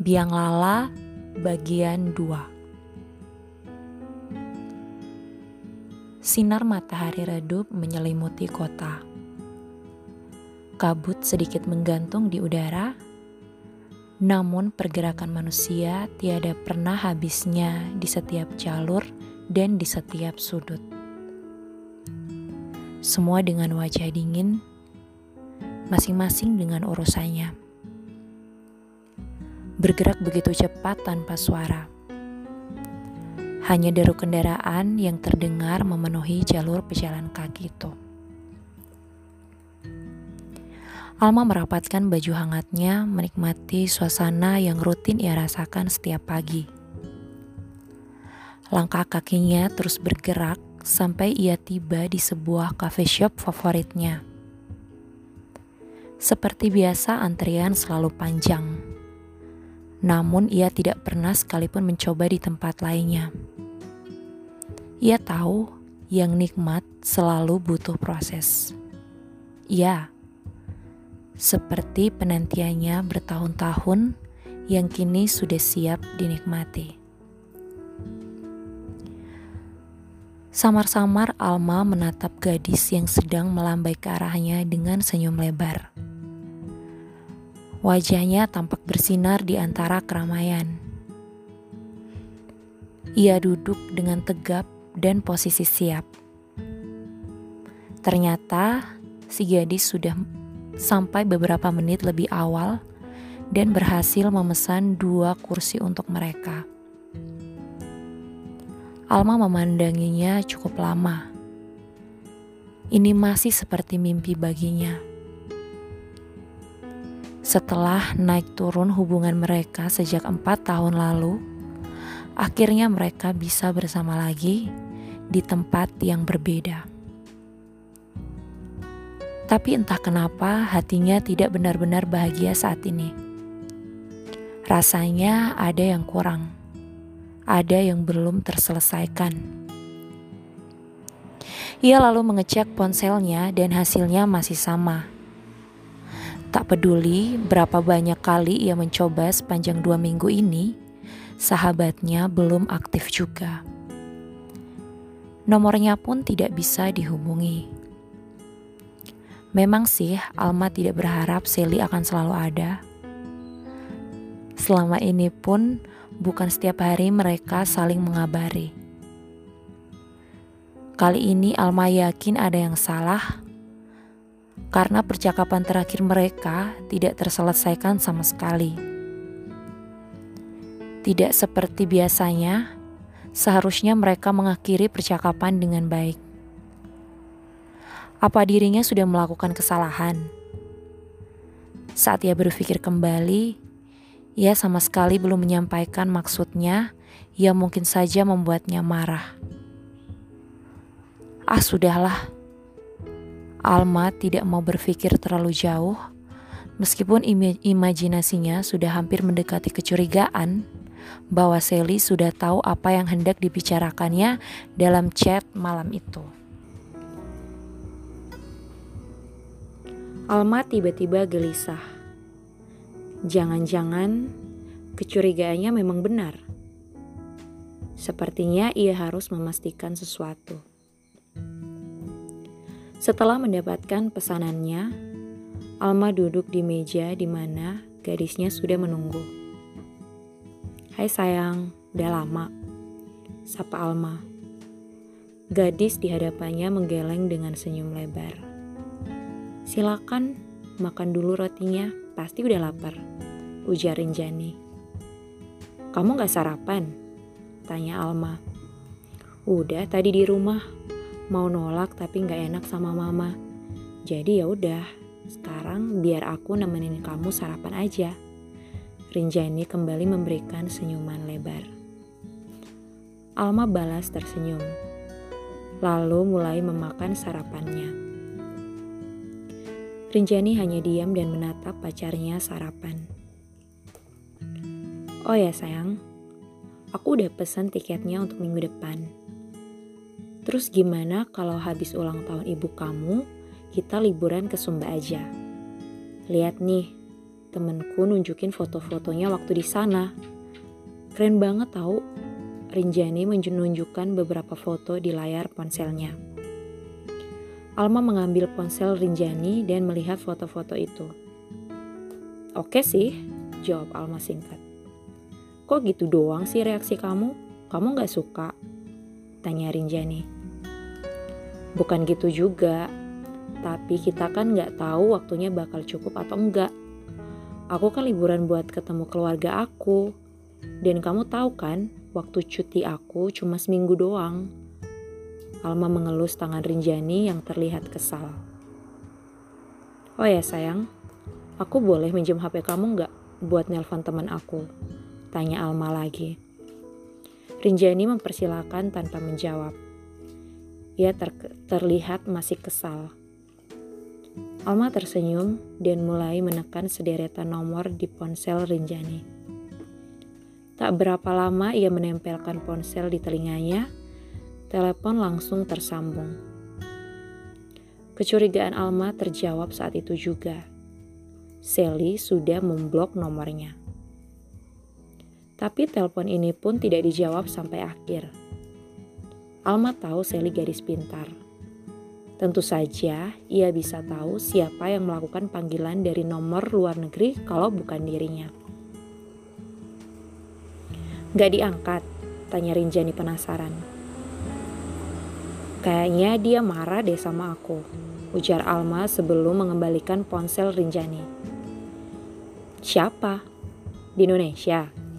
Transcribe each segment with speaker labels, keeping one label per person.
Speaker 1: Biang Lala bagian 2 Sinar matahari redup menyelimuti kota. Kabut sedikit menggantung di udara, namun pergerakan manusia tiada pernah habisnya di setiap jalur dan di setiap sudut. Semua dengan wajah dingin, masing-masing dengan urusannya bergerak begitu cepat tanpa suara. Hanya deru kendaraan yang terdengar memenuhi jalur pejalan kaki itu. Alma merapatkan baju hangatnya, menikmati suasana yang rutin ia rasakan setiap pagi. Langkah kakinya terus bergerak sampai ia tiba di sebuah cafe shop favoritnya. Seperti biasa, antrian selalu panjang namun ia tidak pernah sekalipun mencoba di tempat lainnya. Ia tahu yang nikmat selalu butuh proses. Ya, seperti penantiannya bertahun-tahun yang kini sudah siap dinikmati. Samar-samar Alma menatap gadis yang sedang melambai ke arahnya dengan senyum lebar. Wajahnya tampak bersinar di antara keramaian. Ia duduk dengan tegap dan posisi siap. Ternyata si gadis sudah sampai beberapa menit lebih awal dan berhasil memesan dua kursi untuk mereka. Alma memandanginya cukup lama. Ini masih seperti mimpi baginya. Setelah naik turun hubungan mereka sejak empat tahun lalu, akhirnya mereka bisa bersama lagi di tempat yang berbeda. Tapi entah kenapa hatinya tidak benar-benar bahagia saat ini. Rasanya ada yang kurang, ada yang belum terselesaikan. Ia lalu mengecek ponselnya dan hasilnya masih sama Tak peduli berapa banyak kali ia mencoba sepanjang dua minggu ini, sahabatnya belum aktif juga. Nomornya pun tidak bisa dihubungi. Memang sih, Alma tidak berharap Sally akan selalu ada. Selama ini pun bukan setiap hari mereka saling mengabari. Kali ini Alma yakin ada yang salah karena percakapan terakhir mereka tidak terselesaikan sama sekali. Tidak seperti biasanya, seharusnya mereka mengakhiri percakapan dengan baik. Apa dirinya sudah melakukan kesalahan? Saat ia berpikir kembali, ia sama sekali belum menyampaikan maksudnya yang mungkin saja membuatnya marah. Ah, sudahlah Alma tidak mau berpikir terlalu jauh, meskipun imajinasinya sudah hampir mendekati kecurigaan bahwa Sally sudah tahu apa yang hendak dibicarakannya dalam chat malam itu. Alma tiba-tiba gelisah. Jangan-jangan kecurigaannya memang benar. Sepertinya ia harus memastikan sesuatu. Setelah mendapatkan pesanannya, Alma duduk di meja di mana gadisnya sudah menunggu. Hai sayang, udah lama. Sapa Alma. Gadis di hadapannya menggeleng dengan senyum lebar. Silakan, makan dulu rotinya, pasti udah lapar. Ujar Rinjani. Kamu gak sarapan? Tanya Alma. Udah tadi di rumah, mau nolak tapi nggak enak sama mama. Jadi ya udah, sekarang biar aku nemenin kamu sarapan aja. Rinjani kembali memberikan senyuman lebar. Alma balas tersenyum, lalu mulai memakan sarapannya. Rinjani hanya diam dan menatap pacarnya sarapan. Oh ya sayang, aku udah pesan tiketnya untuk minggu depan. Terus gimana kalau habis ulang tahun ibu kamu, kita liburan ke Sumba aja? Lihat nih, temenku nunjukin foto-fotonya waktu di sana. Keren banget tau. Rinjani menunjukkan beberapa foto di layar ponselnya. Alma mengambil ponsel Rinjani dan melihat foto-foto itu. Oke sih, jawab Alma singkat. Kok gitu doang sih reaksi kamu? Kamu gak suka? Tanya Rinjani. Bukan gitu juga, tapi kita kan gak tahu waktunya bakal cukup atau enggak. Aku kan liburan buat ketemu keluarga aku, dan kamu tahu kan, waktu cuti aku cuma seminggu doang. Alma mengelus tangan Rinjani yang terlihat kesal. Oh ya sayang, aku boleh minjem HP kamu nggak buat nelpon teman aku? Tanya Alma lagi. Rinjani mempersilahkan tanpa menjawab. Ia ter terlihat masih kesal. Alma tersenyum dan mulai menekan sederetan nomor di ponsel Rinjani. Tak berapa lama ia menempelkan ponsel di telinganya, telepon langsung tersambung. Kecurigaan Alma terjawab saat itu juga. Sally sudah memblok nomornya. Tapi telepon ini pun tidak dijawab sampai akhir. Alma tahu Sally gadis pintar. Tentu saja ia bisa tahu siapa yang melakukan panggilan dari nomor luar negeri kalau bukan dirinya. Gak diangkat, tanya Rinjani penasaran. Kayaknya dia marah deh sama aku, ujar Alma sebelum mengembalikan ponsel Rinjani. Siapa? Di Indonesia?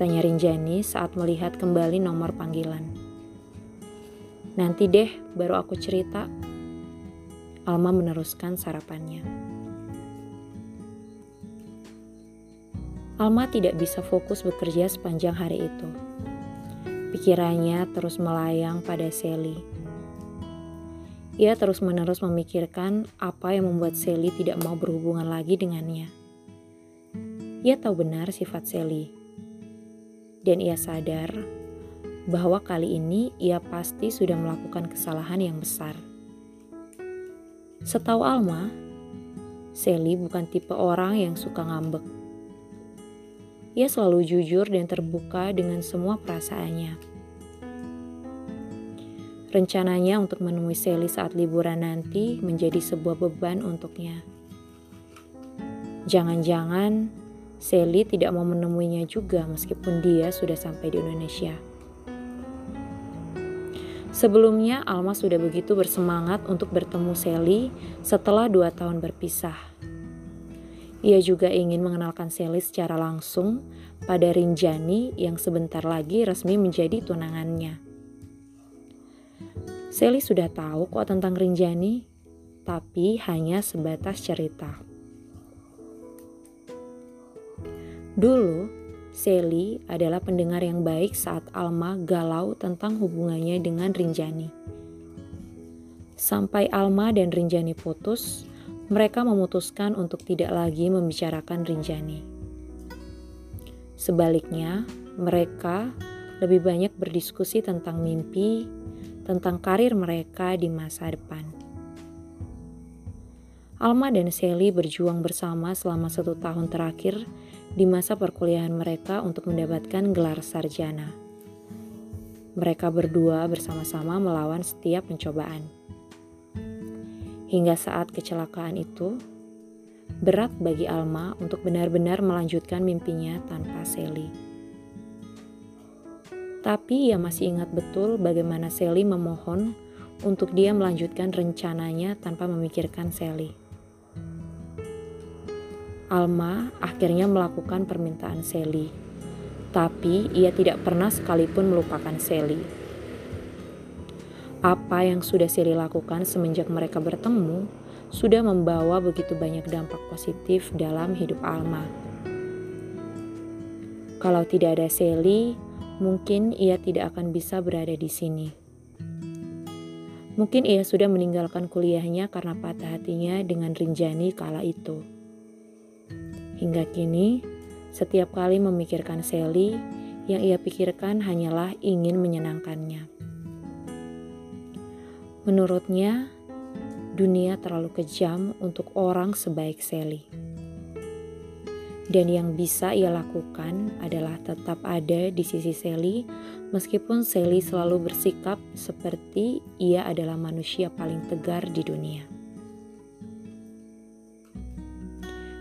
Speaker 1: Tanya Rinjani saat melihat kembali nomor panggilan. Nanti deh baru aku cerita. Alma meneruskan sarapannya. Alma tidak bisa fokus bekerja sepanjang hari itu. Pikirannya terus melayang pada Sally. Ia terus-menerus memikirkan apa yang membuat Sally tidak mau berhubungan lagi dengannya. Ia tahu benar sifat Sally. Dan ia sadar bahwa kali ini ia pasti sudah melakukan kesalahan yang besar. Setahu Alma, Sally bukan tipe orang yang suka ngambek ia selalu jujur dan terbuka dengan semua perasaannya. Rencananya untuk menemui Sally saat liburan nanti menjadi sebuah beban untuknya. Jangan-jangan Sally tidak mau menemuinya juga meskipun dia sudah sampai di Indonesia. Sebelumnya, Alma sudah begitu bersemangat untuk bertemu Sally setelah dua tahun berpisah. Ia juga ingin mengenalkan Sally secara langsung pada Rinjani yang sebentar lagi resmi menjadi tunangannya. Sally sudah tahu kok tentang Rinjani, tapi hanya sebatas cerita. Dulu, Sally adalah pendengar yang baik saat Alma galau tentang hubungannya dengan Rinjani. Sampai Alma dan Rinjani putus, mereka memutuskan untuk tidak lagi membicarakan Rinjani. Sebaliknya, mereka lebih banyak berdiskusi tentang mimpi, tentang karir mereka di masa depan. Alma dan Sally berjuang bersama selama satu tahun terakhir di masa perkuliahan mereka untuk mendapatkan gelar sarjana. Mereka berdua bersama-sama melawan setiap pencobaan. Hingga saat kecelakaan itu, berat bagi Alma untuk benar-benar melanjutkan mimpinya tanpa Sally. Tapi ia masih ingat betul bagaimana Sally memohon untuk dia melanjutkan rencananya tanpa memikirkan Sally. Alma akhirnya melakukan permintaan Sally, tapi ia tidak pernah sekalipun melupakan Sally. Apa yang sudah Siri lakukan semenjak mereka bertemu sudah membawa begitu banyak dampak positif dalam hidup Alma. Kalau tidak ada Sally, mungkin ia tidak akan bisa berada di sini. Mungkin ia sudah meninggalkan kuliahnya karena patah hatinya dengan Rinjani kala itu. Hingga kini, setiap kali memikirkan Sally, yang ia pikirkan hanyalah ingin menyenangkannya. Menurutnya, dunia terlalu kejam untuk orang sebaik Sally. Dan yang bisa ia lakukan adalah tetap ada di sisi Sally, meskipun Sally selalu bersikap seperti ia adalah manusia paling tegar di dunia.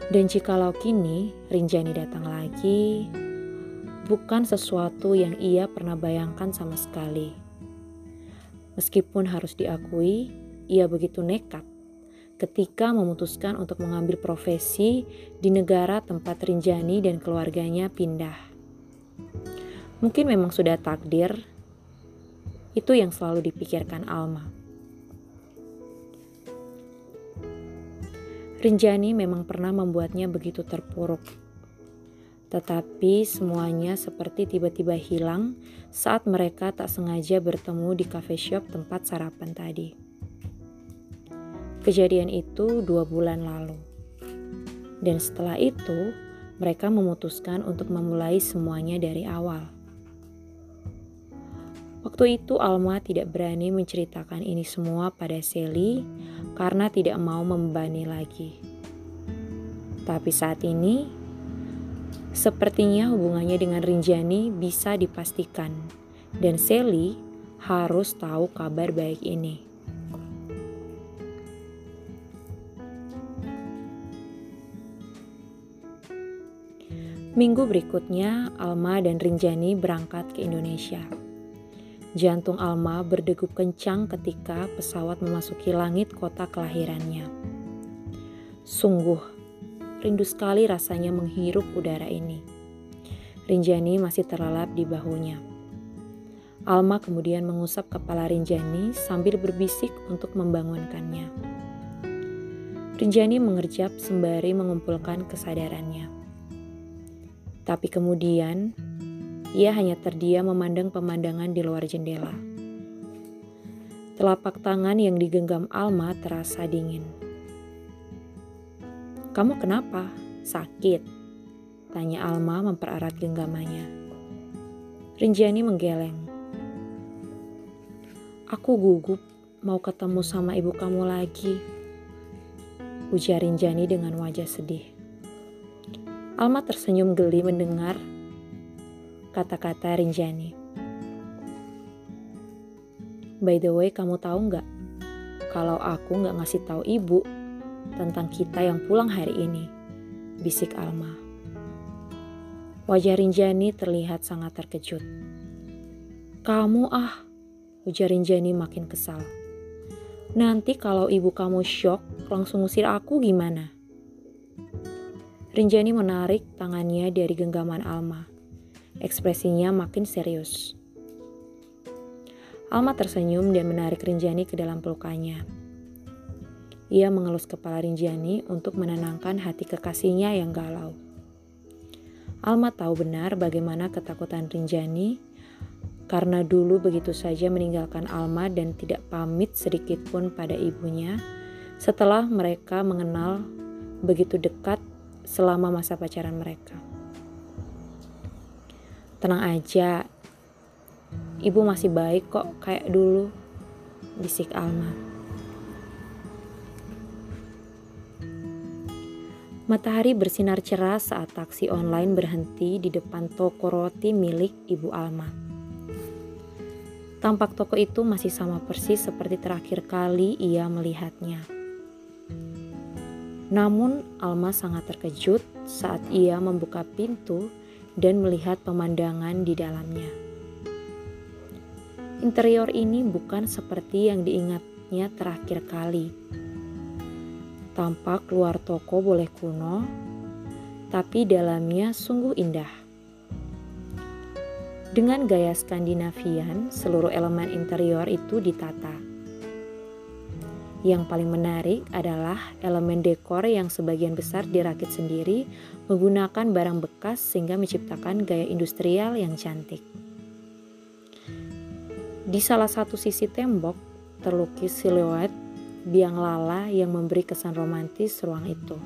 Speaker 1: Dan jikalau kini Rinjani datang lagi, bukan sesuatu yang ia pernah bayangkan sama sekali. Meskipun harus diakui, ia begitu nekat ketika memutuskan untuk mengambil profesi di negara tempat Rinjani dan keluarganya pindah. Mungkin memang sudah takdir, itu yang selalu dipikirkan Alma. Rinjani memang pernah membuatnya begitu terpuruk. Tetapi semuanya seperti tiba-tiba hilang saat mereka tak sengaja bertemu di cafe shop tempat sarapan tadi. Kejadian itu dua bulan lalu. Dan setelah itu, mereka memutuskan untuk memulai semuanya dari awal. Waktu itu Alma tidak berani menceritakan ini semua pada Sally karena tidak mau membebani lagi. Tapi saat ini, sepertinya hubungannya dengan Rinjani bisa dipastikan dan Sally harus tahu kabar baik ini. Minggu berikutnya, Alma dan Rinjani berangkat ke Indonesia. Jantung Alma berdegup kencang ketika pesawat memasuki langit kota kelahirannya. Sungguh, rindu sekali rasanya menghirup udara ini. Rinjani masih terlelap di bahunya. Alma kemudian mengusap kepala Rinjani sambil berbisik untuk membangunkannya. Rinjani mengerjap sembari mengumpulkan kesadarannya. Tapi kemudian, ia hanya terdiam memandang pemandangan di luar jendela. Telapak tangan yang digenggam Alma terasa dingin. "Kamu kenapa? Sakit?" tanya Alma mempererat genggamannya. Rinjani menggeleng. "Aku gugup mau ketemu sama ibu kamu lagi," ujar Rinjani dengan wajah sedih. Alma tersenyum geli mendengar kata-kata Rinjani. By the way, kamu tahu nggak? Kalau aku nggak ngasih tahu ibu tentang kita yang pulang hari ini, bisik Alma. Wajah Rinjani terlihat sangat terkejut. Kamu ah, ujar Rinjani makin kesal. Nanti kalau ibu kamu shock langsung usir aku gimana? Rinjani menarik tangannya dari genggaman Alma. Ekspresinya makin serius. Alma tersenyum dan menarik Rinjani ke dalam pelukannya. Ia mengelus kepala Rinjani untuk menenangkan hati kekasihnya yang galau. Alma tahu benar bagaimana ketakutan Rinjani karena dulu begitu saja meninggalkan Alma dan tidak pamit sedikit pun pada ibunya setelah mereka mengenal begitu dekat selama masa pacaran mereka. Tenang aja, ibu masih baik kok kayak dulu, bisik Alma. Matahari bersinar cerah saat taksi online berhenti di depan toko roti milik Ibu Alma. Tampak toko itu masih sama persis seperti terakhir kali ia melihatnya. Namun, Alma sangat terkejut saat ia membuka pintu dan melihat pemandangan di dalamnya. Interior ini bukan seperti yang diingatnya terakhir kali. Tampak luar toko boleh kuno, tapi dalamnya sungguh indah. Dengan gaya Skandinavian, seluruh elemen interior itu ditata yang paling menarik adalah elemen dekor yang sebagian besar dirakit sendiri menggunakan barang bekas sehingga menciptakan gaya industrial yang cantik. Di salah satu sisi tembok terlukis siluet biang lala yang memberi kesan romantis ruang itu.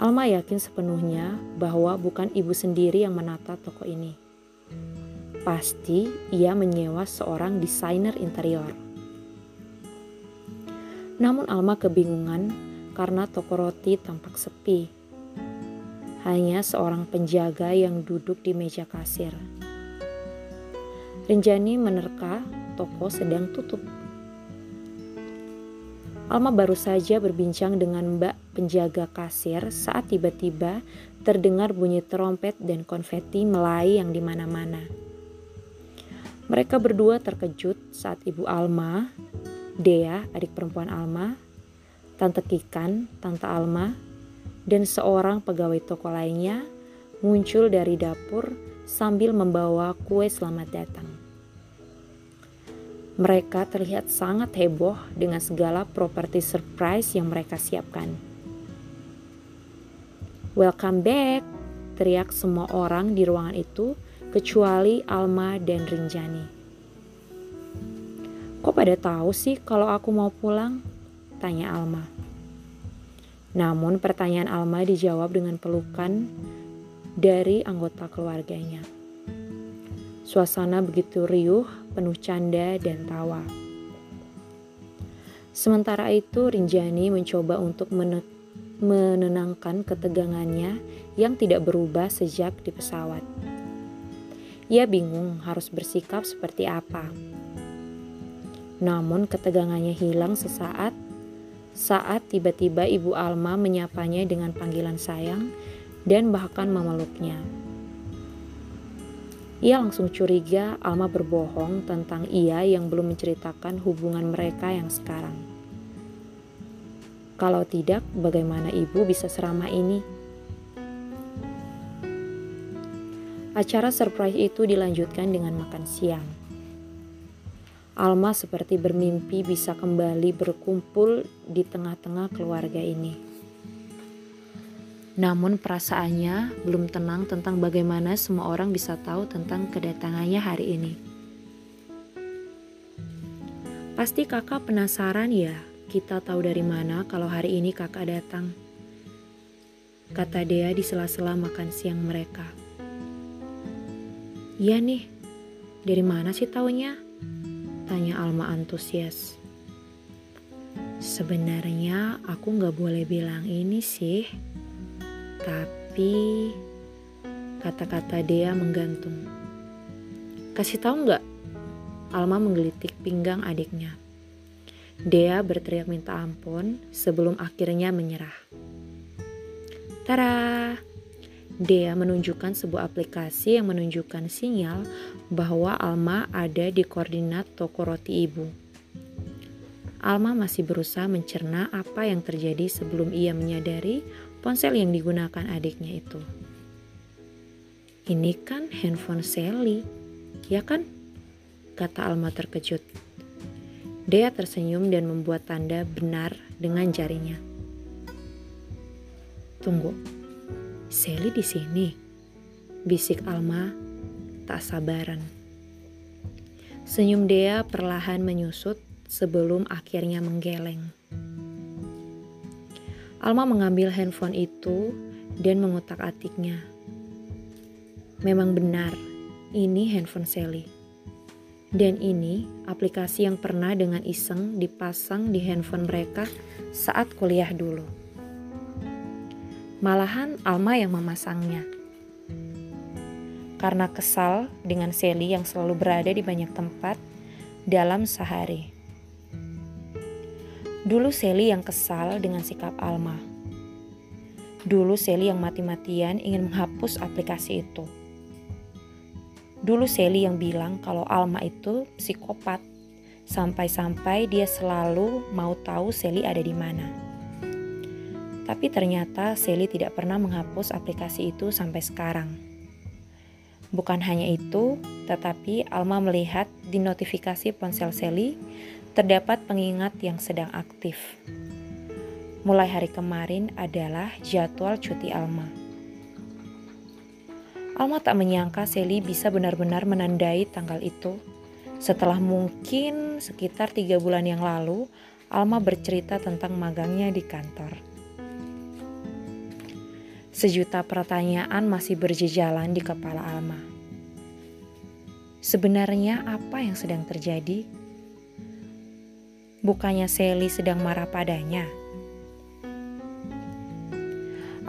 Speaker 1: Alma yakin sepenuhnya bahwa bukan ibu sendiri yang menata toko ini. Pasti ia menyewa seorang desainer interior namun Alma kebingungan karena toko roti tampak sepi. hanya seorang penjaga yang duduk di meja kasir. Renjani menerka toko sedang tutup. Alma baru saja berbincang dengan mbak penjaga kasir saat tiba-tiba terdengar bunyi trompet dan konfeti melai yang di mana-mana. Mereka berdua terkejut saat ibu Alma, Dea, adik perempuan Alma, Tante Kikan, Tante Alma, dan seorang pegawai toko lainnya muncul dari dapur sambil membawa kue selamat datang. Mereka terlihat sangat heboh dengan segala properti surprise yang mereka siapkan. Welcome back, teriak semua orang di ruangan itu kecuali Alma dan Rinjani. Kok pada tahu sih kalau aku mau pulang? Tanya Alma. Namun pertanyaan Alma dijawab dengan pelukan dari anggota keluarganya. Suasana begitu riuh, penuh canda dan tawa. Sementara itu, Rinjani mencoba untuk menenangkan ketegangannya yang tidak berubah sejak di pesawat. Ia bingung harus bersikap seperti apa. Namun ketegangannya hilang sesaat saat tiba-tiba Ibu Alma menyapanya dengan panggilan sayang dan bahkan memeluknya. Ia langsung curiga Alma berbohong tentang ia yang belum menceritakan hubungan mereka yang sekarang. Kalau tidak, bagaimana ibu bisa seramah ini? Acara surprise itu dilanjutkan dengan makan siang. Alma seperti bermimpi bisa kembali berkumpul di tengah-tengah keluarga ini. Namun perasaannya belum tenang tentang bagaimana semua orang bisa tahu tentang kedatangannya hari ini. Pasti kakak penasaran ya, kita tahu dari mana kalau hari ini kakak datang. Kata Dea di sela-sela makan siang mereka. Iya nih, dari mana sih taunya? Tanya Alma antusias. Sebenarnya aku nggak boleh bilang ini sih, tapi kata-kata Dea menggantung. Kasih tahu nggak? Alma menggelitik pinggang adiknya. Dea berteriak minta ampun sebelum akhirnya menyerah. Tara! Dea menunjukkan sebuah aplikasi yang menunjukkan sinyal bahwa Alma ada di koordinat toko roti ibu. Alma masih berusaha mencerna apa yang terjadi sebelum ia menyadari ponsel yang digunakan adiknya itu. Ini kan handphone Sally, ya kan? Kata Alma terkejut. Dea tersenyum dan membuat tanda benar dengan jarinya. Tunggu, Sally di sini. Bisik Alma tak sabaran. Senyum Dea perlahan menyusut sebelum akhirnya menggeleng. Alma mengambil handphone itu dan mengutak-atiknya. Memang benar, ini handphone Sally. Dan ini aplikasi yang pernah dengan iseng dipasang di handphone mereka saat kuliah dulu. Malahan Alma yang memasangnya. Karena kesal dengan Sally yang selalu berada di banyak tempat dalam sehari. Dulu Sally yang kesal dengan sikap Alma. Dulu Sally yang mati-matian ingin menghapus aplikasi itu. Dulu Sally yang bilang kalau Alma itu psikopat, sampai-sampai dia selalu mau tahu Sally ada di mana. Tapi ternyata Sally tidak pernah menghapus aplikasi itu sampai sekarang. Bukan hanya itu, tetapi Alma melihat di notifikasi ponsel Sally terdapat pengingat yang sedang aktif. Mulai hari kemarin adalah jadwal cuti Alma. Alma tak menyangka Sally bisa benar-benar menandai tanggal itu. Setelah mungkin sekitar tiga bulan yang lalu, Alma bercerita tentang magangnya di kantor. Sejuta pertanyaan masih berjejalan di kepala Alma. Sebenarnya apa yang sedang terjadi? Bukannya Sally sedang marah padanya.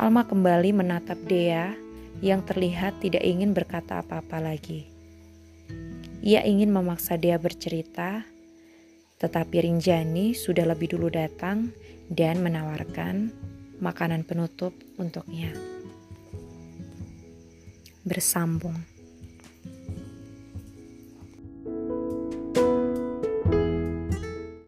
Speaker 1: Alma kembali menatap Dea yang terlihat tidak ingin berkata apa-apa lagi. Ia ingin memaksa Dea bercerita, tetapi Rinjani sudah lebih dulu datang dan menawarkan makanan penutup untuknya. Bersambung.